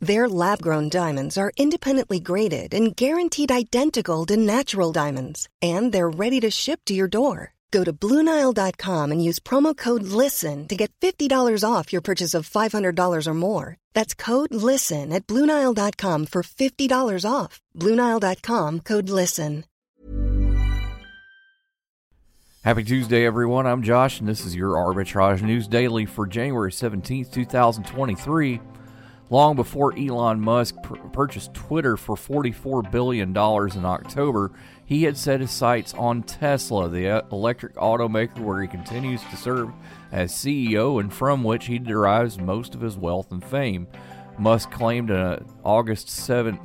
Their lab grown diamonds are independently graded and guaranteed identical to natural diamonds, and they're ready to ship to your door. Go to BlueNile.com and use promo code LISTEN to get $50 off your purchase of $500 or more. That's code LISTEN at BlueNile.com for $50 off. BlueNile.com code LISTEN. Happy Tuesday, everyone. I'm Josh, and this is your Arbitrage News Daily for January 17th, 2023. Long before Elon Musk purchased Twitter for $44 billion in October, he had set his sights on Tesla, the uh, electric automaker where he continues to serve as CEO and from which he derives most of his wealth and fame. Musk claimed in an August 7,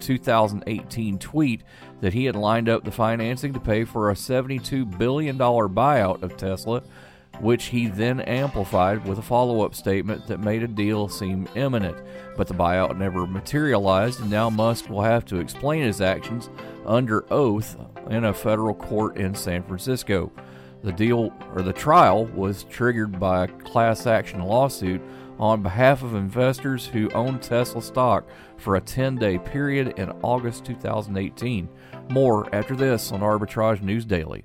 2018 tweet that he had lined up the financing to pay for a $72 billion buyout of Tesla which he then amplified with a follow up statement that made a deal seem imminent. But the buyout never materialized, and now Musk will have to explain his actions under oath in a federal court in San Francisco. The deal or the trial was triggered by a class action lawsuit on behalf of investors who owned Tesla stock for a 10 day period in August 2018. More after this on Arbitrage News Daily.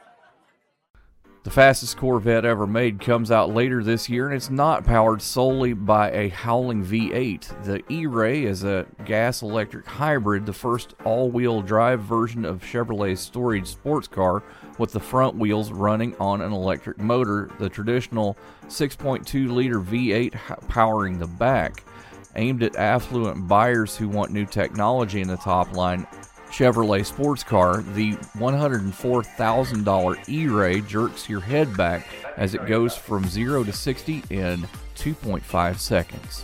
The fastest Corvette ever made comes out later this year, and it's not powered solely by a Howling V8. The E Ray is a gas electric hybrid, the first all wheel drive version of Chevrolet's storage sports car, with the front wheels running on an electric motor, the traditional 6.2 liter V8 powering the back. Aimed at affluent buyers who want new technology in the top line, Chevrolet sports car, the $104,000 E-Ray jerks your head back as it goes from 0 to 60 in 2.5 seconds.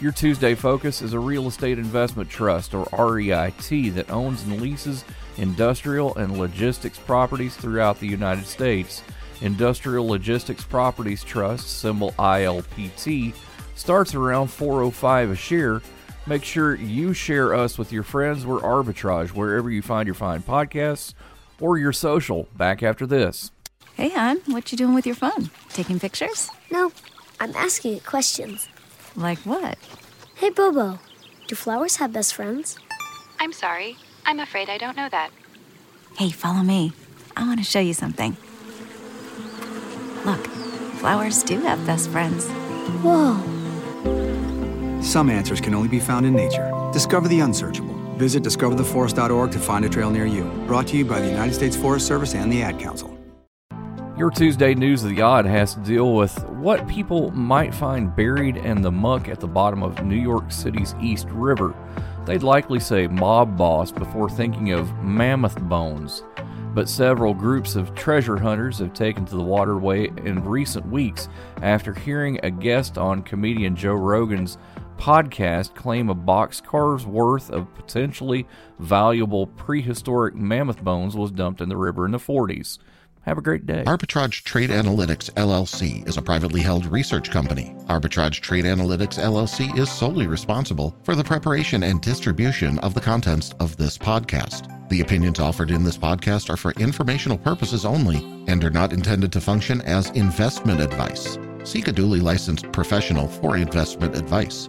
Your Tuesday focus is a real estate investment trust, or REIT, that owns and leases industrial and logistics properties throughout the United States. Industrial Logistics Properties Trust, symbol ILPT, starts around 405 a share Make sure you share us with your friends. We're Arbitrage, wherever you find your fine podcasts or your social. Back after this. Hey, hon, what you doing with your phone? Taking pictures? No, I'm asking it questions. Like what? Hey, Bobo, do flowers have best friends? I'm sorry. I'm afraid I don't know that. Hey, follow me. I want to show you something. Look, flowers do have best friends. Whoa. Some answers can only be found in nature. Discover the unsearchable. Visit discovertheforest.org to find a trail near you. Brought to you by the United States Forest Service and the Ad Council. Your Tuesday News of the Odd has to deal with what people might find buried in the muck at the bottom of New York City's East River. They'd likely say mob boss before thinking of mammoth bones. But several groups of treasure hunters have taken to the waterway in recent weeks after hearing a guest on comedian Joe Rogan's podcast claim a boxcar's worth of potentially valuable prehistoric mammoth bones was dumped in the river in the 40s. Have a great day. Arbitrage Trade Analytics LLC is a privately held research company. Arbitrage Trade Analytics LLC is solely responsible for the preparation and distribution of the contents of this podcast. The opinions offered in this podcast are for informational purposes only and are not intended to function as investment advice. Seek a duly licensed professional for investment advice.